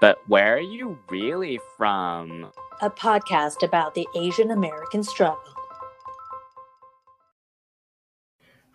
But where are you really from? A podcast about the Asian American struggle.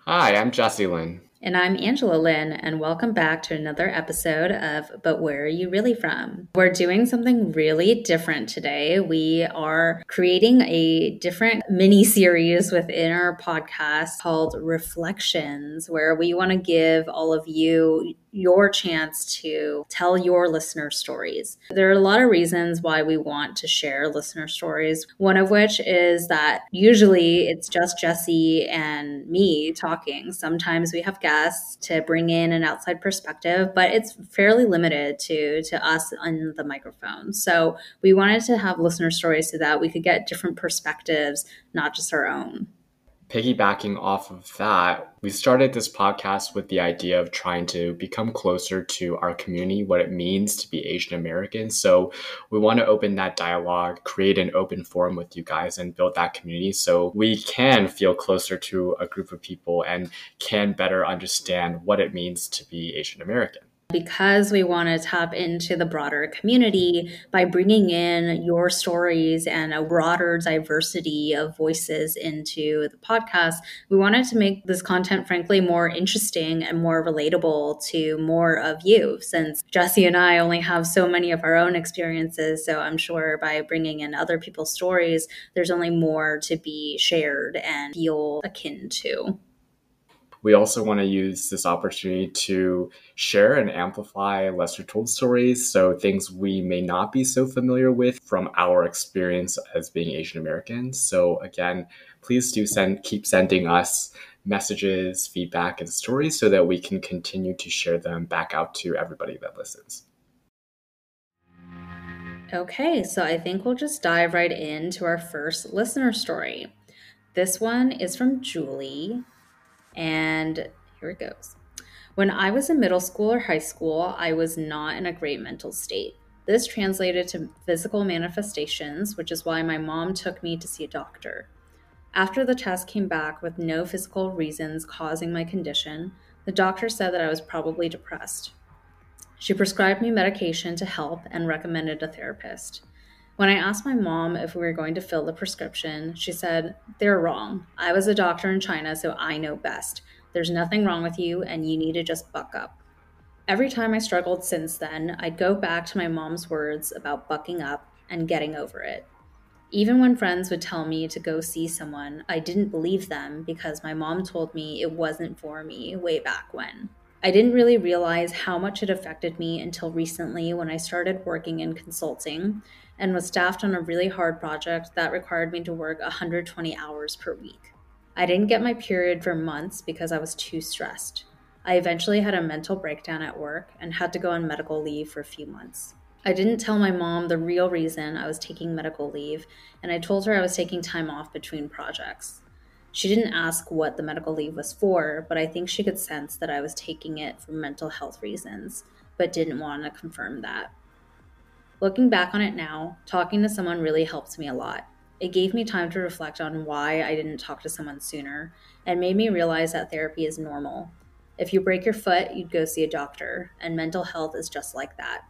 Hi, I'm Jesse Lynn. And I'm Angela Lynn, and welcome back to another episode of But Where Are You Really From? We're doing something really different today. We are creating a different mini series within our podcast called Reflections, where we want to give all of you your chance to tell your listener stories. There are a lot of reasons why we want to share listener stories. One of which is that usually it's just Jesse and me talking. Sometimes we have guests to bring in an outside perspective, but it's fairly limited to to us on the microphone. So we wanted to have listener stories so that we could get different perspectives, not just our own piggybacking off of that, we started this podcast with the idea of trying to become closer to our community, what it means to be Asian American. So we want to open that dialogue, create an open forum with you guys, and build that community so we can feel closer to a group of people and can better understand what it means to be Asian American because we want to tap into the broader community by bringing in your stories and a broader diversity of voices into the podcast, we wanted to make this content, frankly, more interesting and more relatable to more of you. Since Jesse and I only have so many of our own experiences, so I'm sure by bringing in other people's stories, there's only more to be shared and feel akin to we also want to use this opportunity to share and amplify lesser told stories. So, things we may not be so familiar with from our experience as being Asian Americans. So, again, please do send, keep sending us messages, feedback, and stories so that we can continue to share them back out to everybody that listens. Okay, so I think we'll just dive right into our first listener story. This one is from Julie, and here it goes. When I was in middle school or high school, I was not in a great mental state. This translated to physical manifestations, which is why my mom took me to see a doctor. After the test came back with no physical reasons causing my condition, the doctor said that I was probably depressed. She prescribed me medication to help and recommended a therapist. When I asked my mom if we were going to fill the prescription, she said, They're wrong. I was a doctor in China, so I know best. There's nothing wrong with you, and you need to just buck up. Every time I struggled since then, I'd go back to my mom's words about bucking up and getting over it. Even when friends would tell me to go see someone, I didn't believe them because my mom told me it wasn't for me way back when. I didn't really realize how much it affected me until recently when I started working in consulting and was staffed on a really hard project that required me to work 120 hours per week. I didn't get my period for months because I was too stressed. I eventually had a mental breakdown at work and had to go on medical leave for a few months. I didn't tell my mom the real reason I was taking medical leave, and I told her I was taking time off between projects. She didn't ask what the medical leave was for, but I think she could sense that I was taking it for mental health reasons, but didn't want to confirm that. Looking back on it now, talking to someone really helped me a lot. It gave me time to reflect on why I didn't talk to someone sooner and made me realize that therapy is normal. If you break your foot, you'd go see a doctor, and mental health is just like that.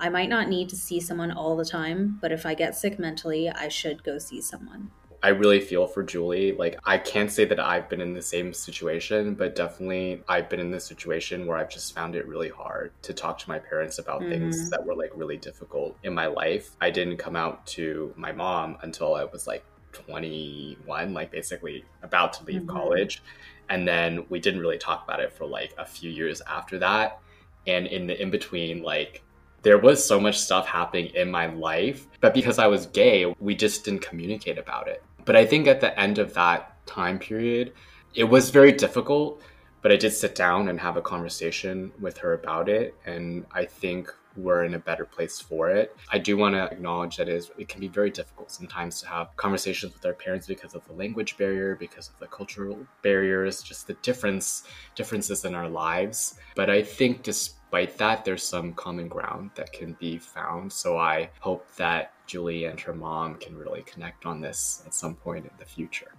I might not need to see someone all the time, but if I get sick mentally, I should go see someone. I really feel for Julie. Like, I can't say that I've been in the same situation, but definitely I've been in this situation where I've just found it really hard to talk to my parents about mm-hmm. things that were like really difficult in my life. I didn't come out to my mom until I was like 21, like basically about to leave mm-hmm. college. And then we didn't really talk about it for like a few years after that. And in the in between, like, there was so much stuff happening in my life, but because I was gay, we just didn't communicate about it. But I think at the end of that time period, it was very difficult, but I did sit down and have a conversation with her about it. And I think we're in a better place for it. I do want to acknowledge that it, can be very difficult sometimes to have conversations with our parents because of the language barrier, because of the cultural barriers, just the difference differences in our lives. But I think despite that, there's some common ground that can be found. So I hope that Julie and her mom can really connect on this at some point in the future.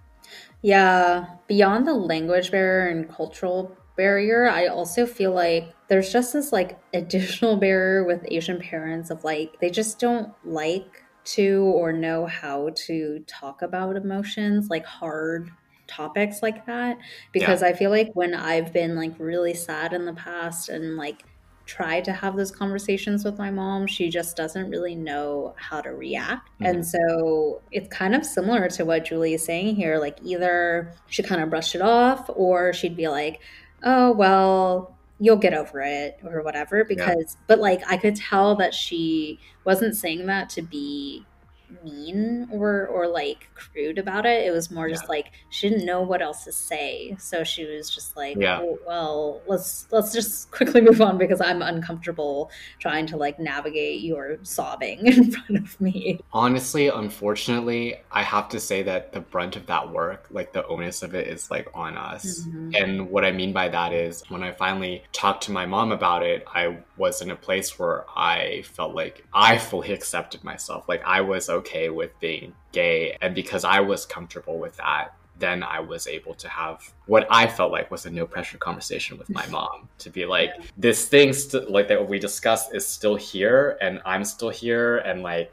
Yeah, beyond the language barrier and cultural barrier, I also feel like there's just this like additional barrier with Asian parents of like they just don't like to or know how to talk about emotions, like hard topics like that because yeah. I feel like when I've been like really sad in the past and like try to have those conversations with my mom, she just doesn't really know how to react. Mm-hmm. And so it's kind of similar to what Julie is saying here. Like either she kind of brushed it off or she'd be like, oh, well, you'll get over it or whatever. Because, yeah. but like I could tell that she wasn't saying that to be mean or or like crude about it. It was more just like she didn't know what else to say, so she was just like, yeah. Oh, well, let's let's just quickly move on because I'm uncomfortable trying to like navigate your sobbing in front of me." Honestly, unfortunately, I have to say that the brunt of that work, like the onus of it, is like on us. Mm-hmm. And what I mean by that is when I finally talked to my mom about it, I was in a place where I felt like I fully accepted myself. Like I was okay with being gay. And because I was comfortable with that, then I was able to have what I felt like was a no pressure conversation with my mom to be like, this thing, st- like that we discussed, is still here, and I'm still here, and like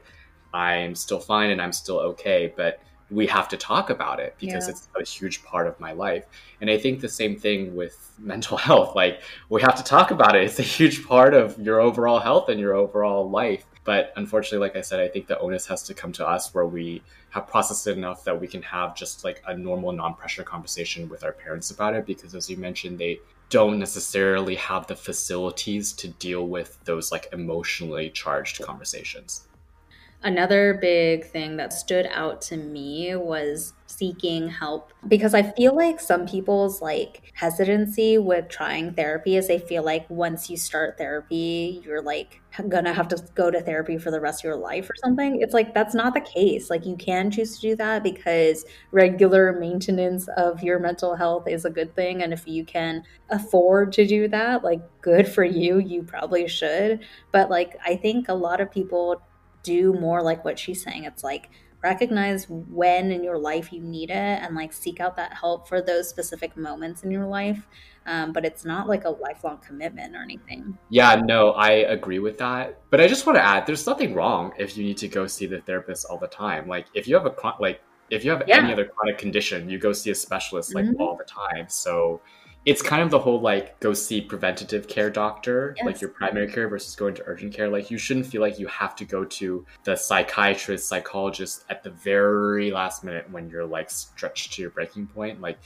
I'm still fine, and I'm still okay. But we have to talk about it because yeah. it's a huge part of my life. And I think the same thing with mental health. Like, we have to talk about it. It's a huge part of your overall health and your overall life. But unfortunately, like I said, I think the onus has to come to us where we have processed it enough that we can have just like a normal, non pressure conversation with our parents about it. Because as you mentioned, they don't necessarily have the facilities to deal with those like emotionally charged conversations. Another big thing that stood out to me was seeking help because I feel like some people's like hesitancy with trying therapy is they feel like once you start therapy, you're like gonna have to go to therapy for the rest of your life or something. It's like that's not the case. Like you can choose to do that because regular maintenance of your mental health is a good thing. And if you can afford to do that, like good for you, you probably should. But like I think a lot of people do more like what she's saying. It's like recognize when in your life you need it and like seek out that help for those specific moments in your life. Um, but it's not like a lifelong commitment or anything. Yeah, no, I agree with that. But I just want to add, there's nothing wrong if you need to go see the therapist all the time. Like if you have a like if you have yeah. any other chronic condition, you go see a specialist like mm-hmm. all the time. So it's kind of the whole like go see preventative care doctor yes. like your primary care versus going to urgent care like you shouldn't feel like you have to go to the psychiatrist psychologist at the very last minute when you're like stretched to your breaking point like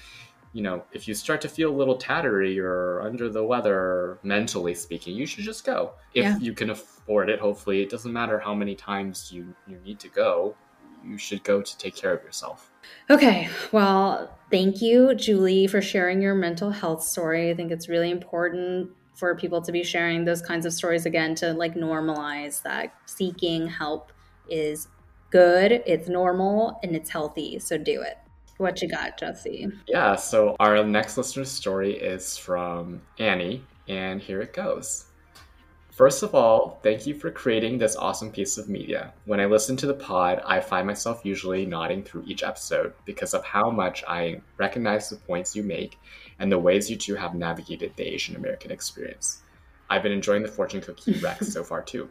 you know if you start to feel a little tattery or under the weather mentally speaking you should just go if yeah. you can afford it hopefully it doesn't matter how many times you you need to go you should go to take care of yourself Okay, well, thank you, Julie, for sharing your mental health story. I think it's really important for people to be sharing those kinds of stories again to like normalize that seeking help is good, it's normal, and it's healthy. So do it. What you got, Jesse? Yeah, so our next listener's story is from Annie, and here it goes. First of all, thank you for creating this awesome piece of media. When I listen to the pod, I find myself usually nodding through each episode because of how much I recognize the points you make and the ways you two have navigated the Asian American experience. I've been enjoying the fortune cookie recs so far too.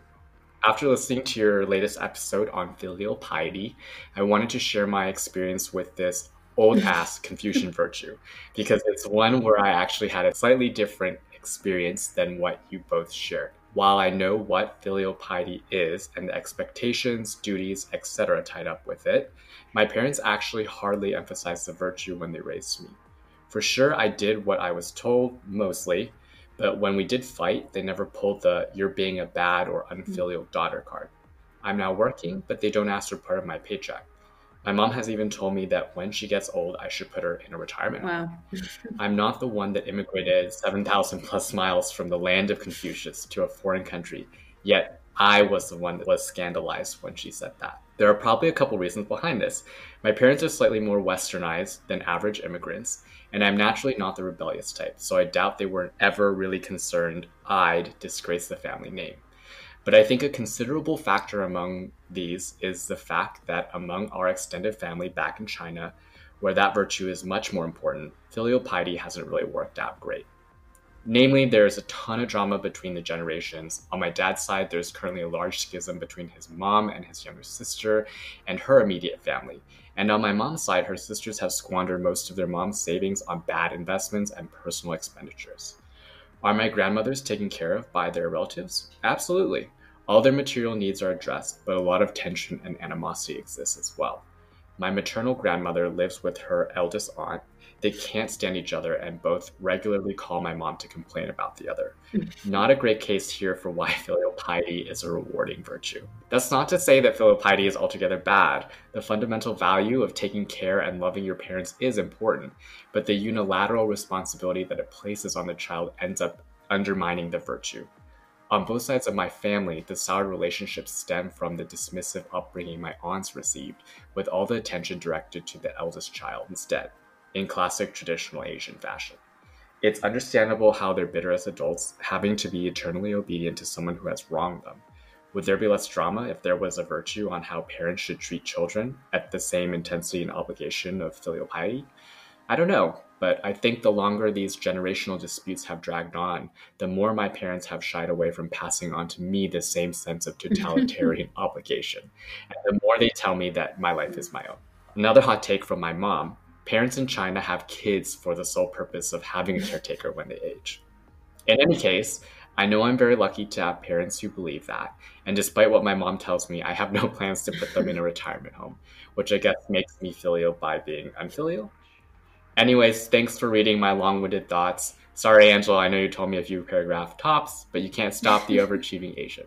After listening to your latest episode on filial piety, I wanted to share my experience with this old ass Confucian virtue because it's one where I actually had a slightly different experience than what you both shared. While I know what filial piety is and the expectations, duties, etc. tied up with it, my parents actually hardly emphasized the virtue when they raised me. For sure, I did what I was told, mostly, but when we did fight, they never pulled the you're being a bad or unfilial hmm. daughter card. I'm now working, but they don't ask for part of my paycheck. My mom has even told me that when she gets old, I should put her in a retirement. Wow. I'm not the one that immigrated 7,000 plus miles from the land of Confucius to a foreign country, yet I was the one that was scandalized when she said that. There are probably a couple reasons behind this. My parents are slightly more westernized than average immigrants, and I'm naturally not the rebellious type, so I doubt they were ever really concerned I'd disgrace the family name. But I think a considerable factor among these is the fact that among our extended family back in China, where that virtue is much more important, filial piety hasn't really worked out great. Namely, there's a ton of drama between the generations. On my dad's side, there's currently a large schism between his mom and his younger sister and her immediate family. And on my mom's side, her sisters have squandered most of their mom's savings on bad investments and personal expenditures. Are my grandmothers taken care of by their relatives? Absolutely. All their material needs are addressed, but a lot of tension and animosity exists as well. My maternal grandmother lives with her eldest aunt. They can't stand each other and both regularly call my mom to complain about the other. Not a great case here for why filial piety is a rewarding virtue. That's not to say that filial piety is altogether bad. The fundamental value of taking care and loving your parents is important, but the unilateral responsibility that it places on the child ends up undermining the virtue. On both sides of my family, the sour relationships stem from the dismissive upbringing my aunts received, with all the attention directed to the eldest child instead, in classic traditional Asian fashion. It's understandable how they're bitter as adults, having to be eternally obedient to someone who has wronged them. Would there be less drama if there was a virtue on how parents should treat children at the same intensity and obligation of filial piety? I don't know, but I think the longer these generational disputes have dragged on, the more my parents have shied away from passing on to me the same sense of totalitarian obligation. And the more they tell me that my life is my own. Another hot take from my mom parents in China have kids for the sole purpose of having a caretaker when they age. In any case, I know I'm very lucky to have parents who believe that. And despite what my mom tells me, I have no plans to put them in a retirement home, which I guess makes me filial by being unfilial. Anyways, thanks for reading my long winded thoughts. Sorry, Angela, I know you told me a few paragraph tops, but you can't stop the overachieving Asian.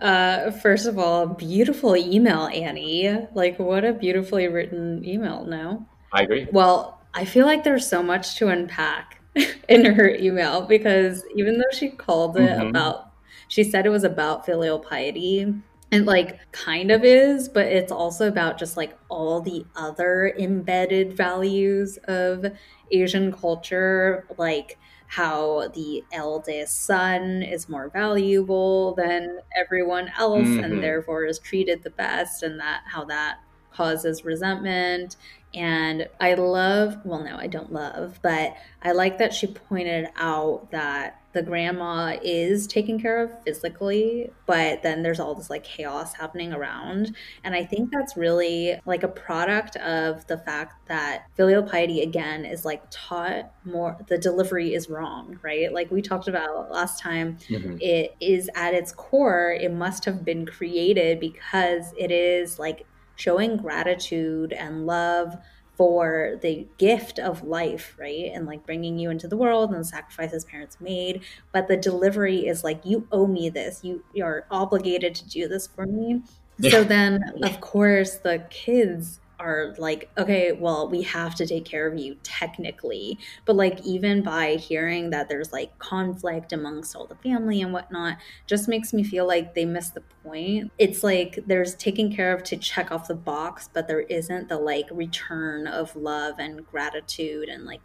Uh, first of all, beautiful email, Annie. Like, what a beautifully written email, no? I agree. Well, I feel like there's so much to unpack in her email because even though she called it Mhm. about, she said it was about filial piety. It like kind of is, but it's also about just like all the other embedded values of Asian culture, like how the eldest son is more valuable than everyone else Mhm. and therefore is treated the best, and that how that causes resentment. And I love, well, no, I don't love, but I like that she pointed out that the grandma is taken care of physically, but then there's all this like chaos happening around. And I think that's really like a product of the fact that filial piety, again, is like taught more, the delivery is wrong, right? Like we talked about last time, Mhm. it is at its core, it must have been created because it is like showing gratitude and love for the gift of life, right? And like bringing you into the world and the sacrifices parents made. But the delivery is like, you owe me this. You you're obligated to do this for me. So then, of course, the kids are like, okay, well, we have to take care of you technically. But like, even by hearing that there's like conflict amongst all the family and whatnot, just makes me feel like they missed the point. It's like there's taking care of to check off the box, but there isn't the like return of love and gratitude and like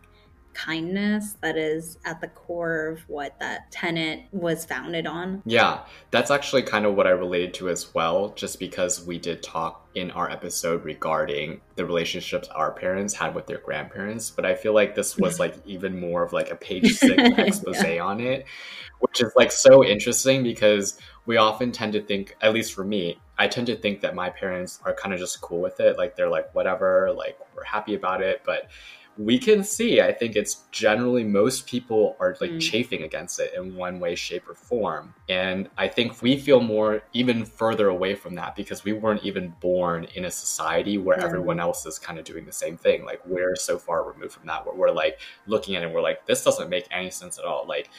kindness that is at the core of what that tenant was founded on. Yeah, that's actually kind of what I related to as well, just because we did talk in our episode regarding the relationships our parents had with their grandparents. But I feel like this was like even more of like a page six expose on it, which is like so interesting because we often tend to think, at least for me, I tend to think that my parents are kind of just cool with it. Like they're like, whatever, like we're happy about it. But we can see, I think it's generally most people are like Mm. chafing against it in one way, shape, or form. And I think we feel more even further away from that because we weren't even born in a society where Yeah. everyone else is kind of doing the same thing. Like we're so far removed from that where we're like looking at it and we're like, this doesn't make any sense at all. Like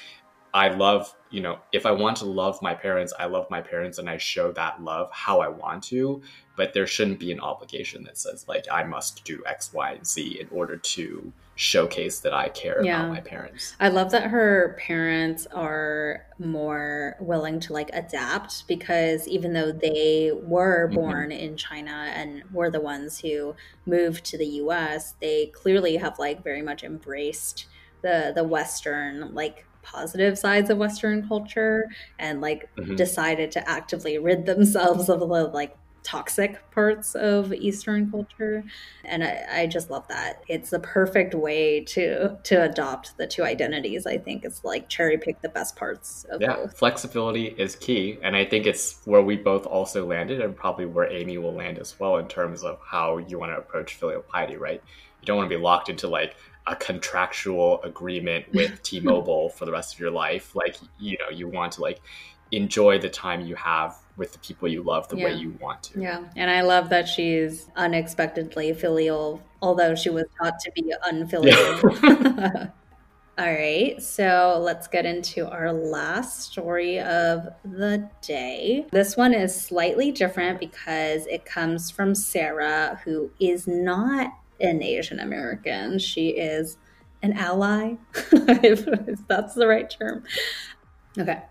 I love, you know, if I want to love my parents, I love my parents and I show that love how I want to, but there shouldn't be an obligation that says like I must do X, Y, and Z in order to showcase that I care Yeah. about my parents. I love that her parents are more willing to like adapt because even though they were Mhm. born in China and were the ones who moved to the US, they clearly have like very much embraced the the western like positive sides of western culture and like Mhm. decided to actively rid themselves of the like toxic parts of Eastern culture. And I, I, just love that. It's the perfect way to to adopt the two identities. I think it's like cherry pick the best parts of yeah, both. Flexibility is key. And I think it's where we both also landed and probably where Amy will land as well in terms of how you want to approach filial piety, right? You don't want to be locked into like a contractual agreement with T-Mobile for the rest of your life. Like, you know, you want to like enjoy the time you have with the people you love the yeah. way you want to. Yeah. And I love that she's unexpectedly filial, although she was taught to be unfilial. Yeah. All right, so let's get into our last story of the day. This one is slightly different because it comes from Sarah, who is not an Asian American. She is an ally, if, that's the right term. Okay.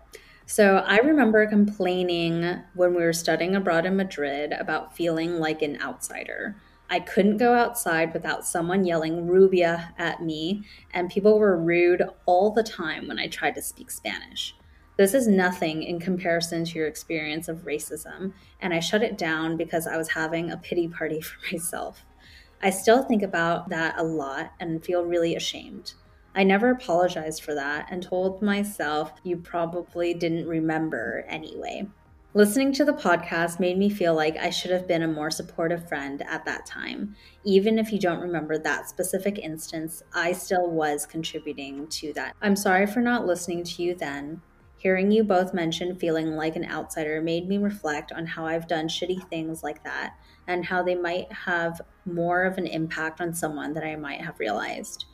So I remember complaining when we were studying abroad in Madrid about feeling like an outsider. I couldn't go outside without someone yelling rubia at me, and people were rude all the time when I tried to speak Spanish. This is nothing in comparison to your experience of racism, and I shut it down because I was having a pity party for myself. I still think about that a lot and feel really ashamed. I never apologized for that and told myself you probably didn't remember anyway. Listening to the podcast made me feel like I should have been a more supportive friend at that time. Even if you don't remember that specific instance, I still was contributing to that. I'm sorry for not listening to you then. Hearing you both mention feeling like an outsider made me reflect on how I've done shitty things like that and how they might have more of an impact on someone than I might have realized.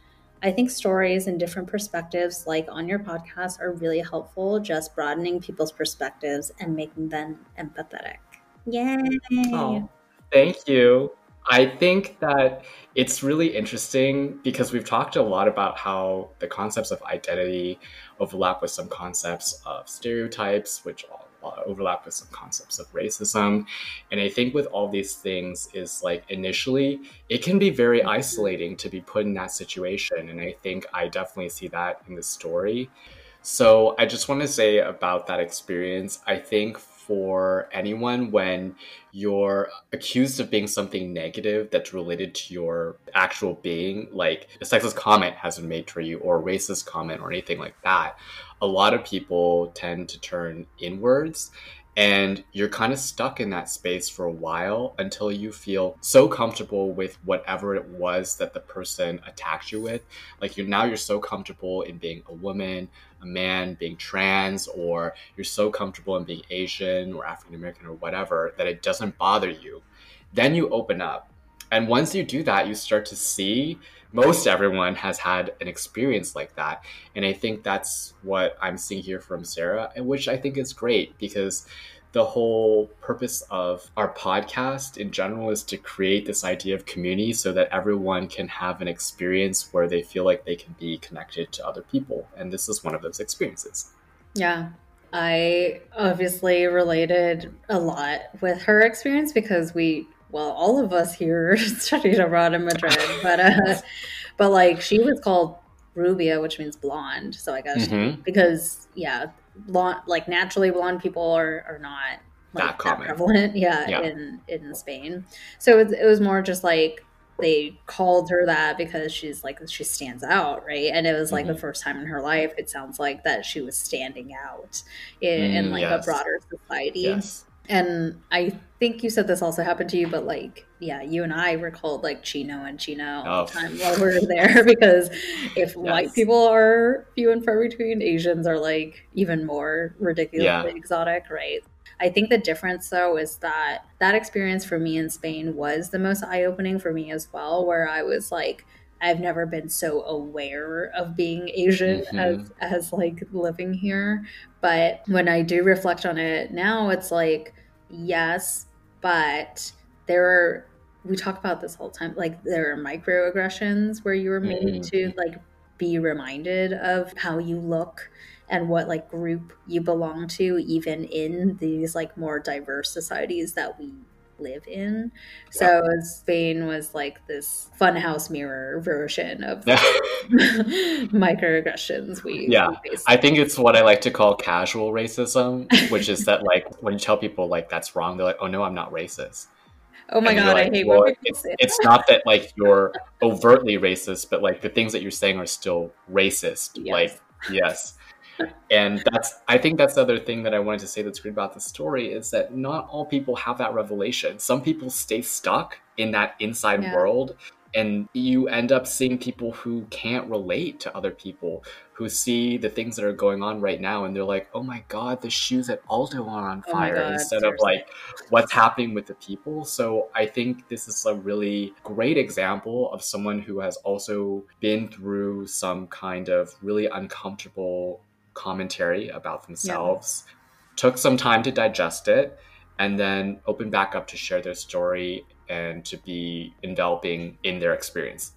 I think stories and different perspectives, like on your podcast, are really helpful, just broadening people's perspectives and making them empathetic. Yay! Oh, thank you. I think that it's really interesting because we've talked a lot about how the concepts of identity overlap with some concepts of stereotypes, which uh, Uh, overlap with some concepts of racism. And I think with all these things is like initially it can be very isolating to be put in that situation. And I think I definitely see that in the story. So I just want to say about that experience. I think for anyone when you're accused of being something negative that's related to your actual being, like a sexist comment has been made for you or a racist comment or anything like that, a lot of people tend to turn inwards and you're kind of stuck in that space for a while until you feel so comfortable with whatever it was that the person attacked you with. Like you're now you're so comfortable in being a woman a man being trans or you're so comfortable in being asian or african american or whatever that it doesn't bother you. Then you open up and once you do that you start to see most everyone has had an experience like that. And I think that's what I'm seeing here from Sarah, and which I think is great because the whole purpose of our podcast in general is to create this idea of community so that everyone can have an experience where they feel like they can be connected to other people. And this is one of those experiences. Yeah. I obviously related a lot with her experience because we well, all of us here studied abroad in Madrid, but uh, but like she was called Rubia, which means blonde. So I guess mm-hmm. because yeah, blonde like naturally blonde people are are not like, that, that prevalent, yeah, yeah, in in Spain. So it, it was more just like they called her that because she's like she stands out right and it was like mm-hmm. the first time in her life it sounds like that she was standing out in, mm, in like yes. a broader society yes. And I think you said this also happened to you, but like, yeah, you and I were called like Chino and Chino all the oh. time while we were there because if yes. white people are few and far between, Asians are like even more ridiculously yeah. exotic, right? I think the difference though is that that experience for me in Spain was the most eye opening for me as well, where I was like, I've never been so aware of being Asian mm-hmm. as as like living here. But when I do reflect on it now, it's like yes, but there are we talk about this all the time like there are microaggressions where you are made mm-hmm. to like be reminded of how you look and what like group you belong to even in these like more diverse societies that we live in. So Spain was like this funhouse mirror version of microaggressions we Yeah. we. I think it's what I like to call casual racism, which is that like when you tell people like that's wrong, they're like, "Oh no, I'm not racist." oh my And god, like, I hate well, it's, say it's not that like you're overtly racist, but like the things that you're saying are still racist. Yes. Like yes. And that's I think that's the other thing that I wanted to say that's great about the story is that not all people have that revelation. Some people stay stuck in that inside Yeah. world and you end up seeing people who can't relate to other people who see the things that are going on right now and they're like, "Oh my god, the shoes at Aldo are on Oh fire," God, instead seriously. of like what's happening with the people. So I think this is a really great example of someone who has also been through some kind of really uncomfortable commentary about themselves, took some time to digest it, and then opened back up to share their story and to be enveloping in their experience.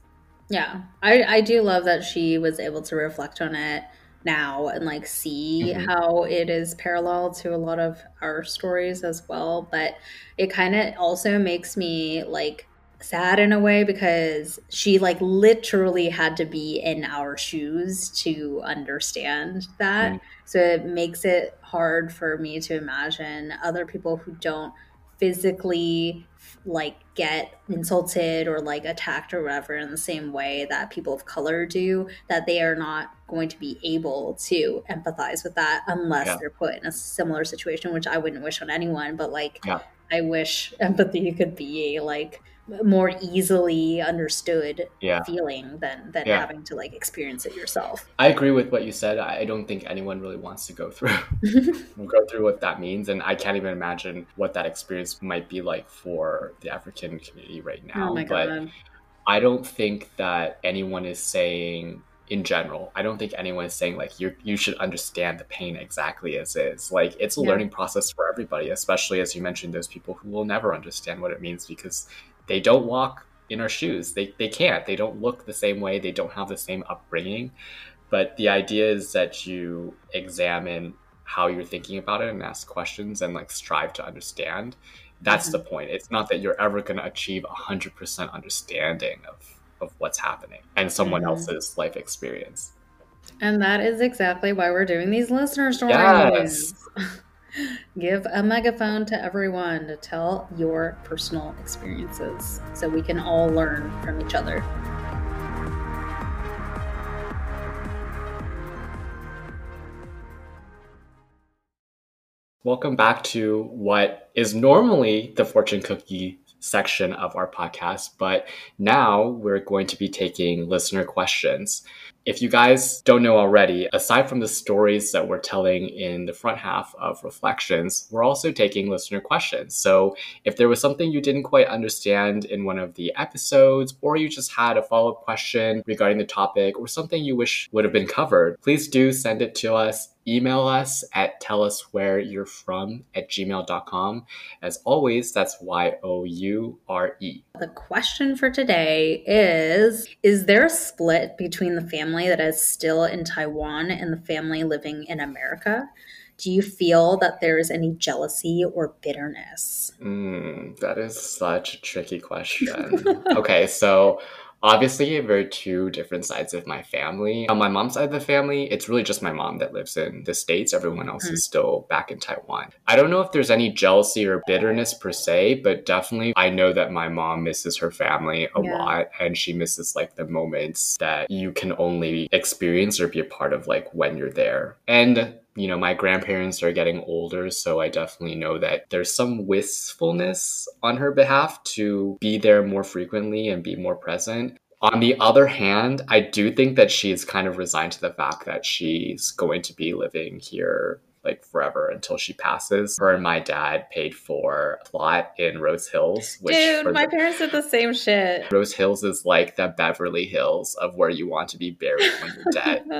Yeah, I I do love that she was able to reflect on it now and like see Mhm. how it is parallel to a lot of our stories as well. But it kind of also makes me like sad in a way because she like literally had to be in our shoes to understand that. Mm. So it makes it hard for me to imagine other people who don't physically like get insulted or like attacked or whatever in the same way that people of color do that they are not going to be able to empathize with that unless Yeah. they're put in a similar situation which i wouldn't wish on anyone but like Yeah. i wish empathy could be like more easily understood Yeah. feeling than than Yeah. having to like experience it yourself I agree with what you said. I don't think anyone really wants to go through go through what that means, and I can't even imagine what that experience might be like for the African community right oh now. oh my but god I don't think that anyone is saying in general. I don't think anyone is saying like you you should understand the pain exactly as is. Like it's a Yeah. learning process for everybody, especially as you mentioned those people who will never understand what it means because they don't walk in our shoes. They they can't. They don't look the same way. They don't have the same upbringing. But the idea is that you examine how you're thinking about it and ask questions and like strive to understand. That's the point. It's not that you're ever going to achieve 100% understanding of, of what's happening and someone Mhm. else's life experience. And that is exactly why we're doing these listener stories. Yes. Give a megaphone to everyone to tell your personal experiences so we can all learn from each other. Welcome back to what is normally the fortune cookie section of our podcast, but now we're going to be taking listener questions. If you guys don't know already, aside from the stories that we're telling in the front half of Reflections, we're also taking listener questions. So if there was something you didn't quite understand in one of the episodes, or you just had a follow up question regarding the topic, or something you wish would have been covered, please do send it to us. Email us at tell us where you're from at gmail.com. As always, that's Y O U R E. The question for today is Is there a split between the family that is still in Taiwan and the family living in America? Do you feel that there is any jealousy or bitterness? Mm, that is such a tricky question. okay, so obviously there are two different sides of my family. On my mom's side of the family, it's really just my mom that lives in the States. Everyone else is mm. still back in Taiwan. I don't know if there's any jealousy or bitterness per se, but definitely I know that my mom misses her family a Yeah. lot and she misses like the moments that you can only experience or be a part of like when you're there. And you know, my grandparents are getting older, so I definitely know that there's some wistfulness on her behalf to be there more frequently and be more present. On the other hand, I do think that she's kind of resigned to the fact that she's going to be living here like forever until she passes. Her and my dad paid for a plot in Rose Hills, which Dude, my the- parents did the same shit. Rose Hills is like the Beverly Hills of where you want to be buried when you're dead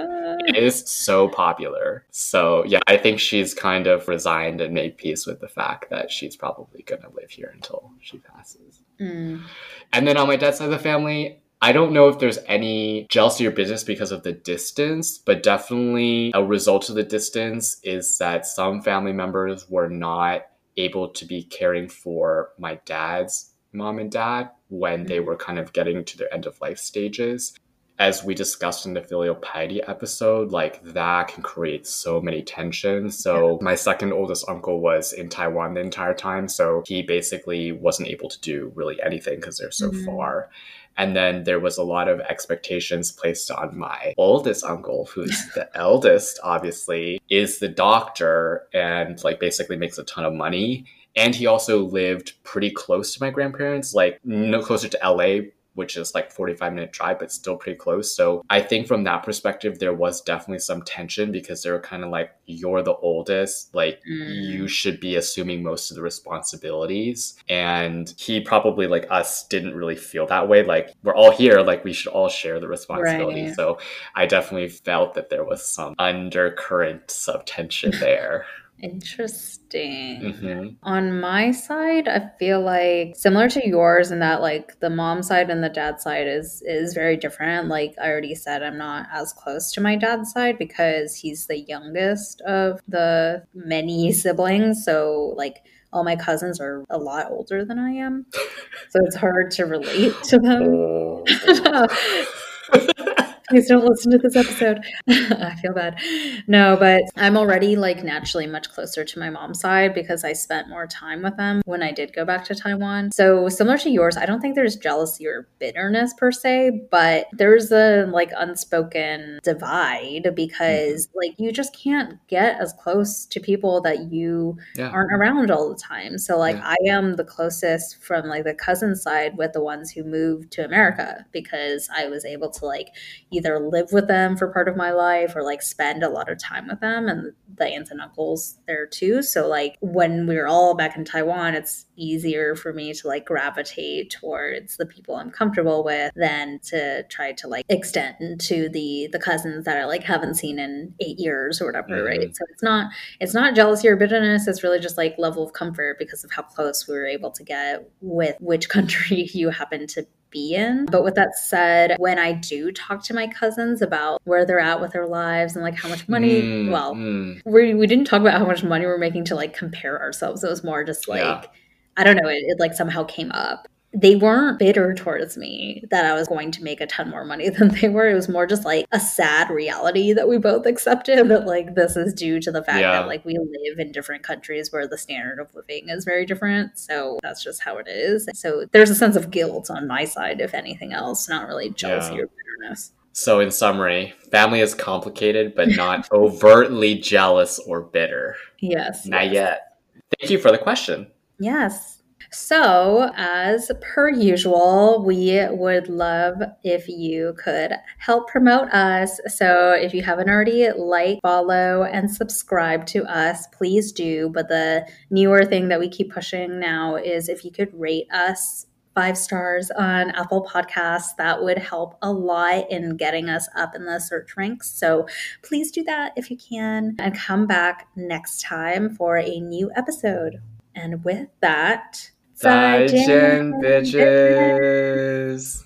it is so popular. So yeah, I think she's kind of resigned and made peace with the fact that she's probably gonna live here until she passes. Mm. And then on my dad's side of the family, I don't know if there's any jealousy or business because of the distance, but definitely a result of the distance is that some family members were not able to be caring for my dad's mom and dad when they mm. were kind of getting to their end of life stages as we discussed in the filial piety episode, like that can create so many tensions. So yeah. my second oldest uncle was in Taiwan the entire time, so he basically wasn't able to do really anything because they're so mm-hmm. far. And then there was a lot of expectations placed on my oldest uncle, who's the eldest, obviously, is the doctor and like basically makes a ton of money. And he also lived pretty close to my grandparents, like no closer to LA, which is like 45 minute drive, but still pretty close. So I think from that perspective, there was definitely some tension because they were kind of like, you're the oldest, like mm. you should be assuming most of the responsibilities. And he probably like us didn't really feel that way. Like we're all here, like we should all share the responsibility. Right. So I definitely felt that there was some undercurrent of tension there. Interesting. Mm-hmm. On my side, I feel like similar to yours in that like the mom side and the dad side is is very different. Like I already said, I'm not as close to my dad's side because he's the youngest of the many siblings. So like all my cousins are a lot older than I am. So it's hard to relate to them. Please don't listen to this episode. I feel bad. No, but I'm already like naturally much closer to my mom's side because I spent more time with them when I did go back to Taiwan. So similar to yours, I don't think there's jealousy or bitterness per se, but there's a like unspoken divide because mm-hmm. like you just can't get as close to people that you yeah. aren't around all the time. So like yeah. I am the closest from like the cousin side with the ones who moved to America because I was able to like either live with them for part of my life or like spend a lot of time with them and the aunts and uncles there too. So like when we are all back in Taiwan, it's easier for me to like gravitate towards the people I'm comfortable with than to try to like extend to the the cousins that I like haven't seen in eight years or whatever, mm-hmm. right? So it's not it's not jealousy or bitterness. It's really just like level of comfort because of how close we were able to get with which country you happen to be in. But with that said, when I do talk to my cousins about where they're at with their lives and like how much money, mm, well, mm. We, we didn't talk about how much money we're making to like compare ourselves. It was more just like, yeah. I don't know, it, it like somehow came up they weren't bitter towards me that I was going to make a ton more money than they were. It was more just like a sad reality that we both accepted that like this is due to the fact yeah. that like we live in different countries where the standard of living is very different. So that's just how it is. So there's a sense of guilt on my side, if anything else, not really jealousy yeah. or bitterness. So, in summary, family is complicated, but not overtly jealous or bitter. Yes. Not yes. yet. Thank you for the question. Yes. So, as per usual, we would love if you could help promote us. So, if you haven't already, like, follow, and subscribe to us, please do. But the newer thing that we keep pushing now is if you could rate us five stars on Apple Podcasts. That would help a lot in getting us up in the search ranks. So please do that if you can and come back next time for a new episode. And with that, 再见, bitches.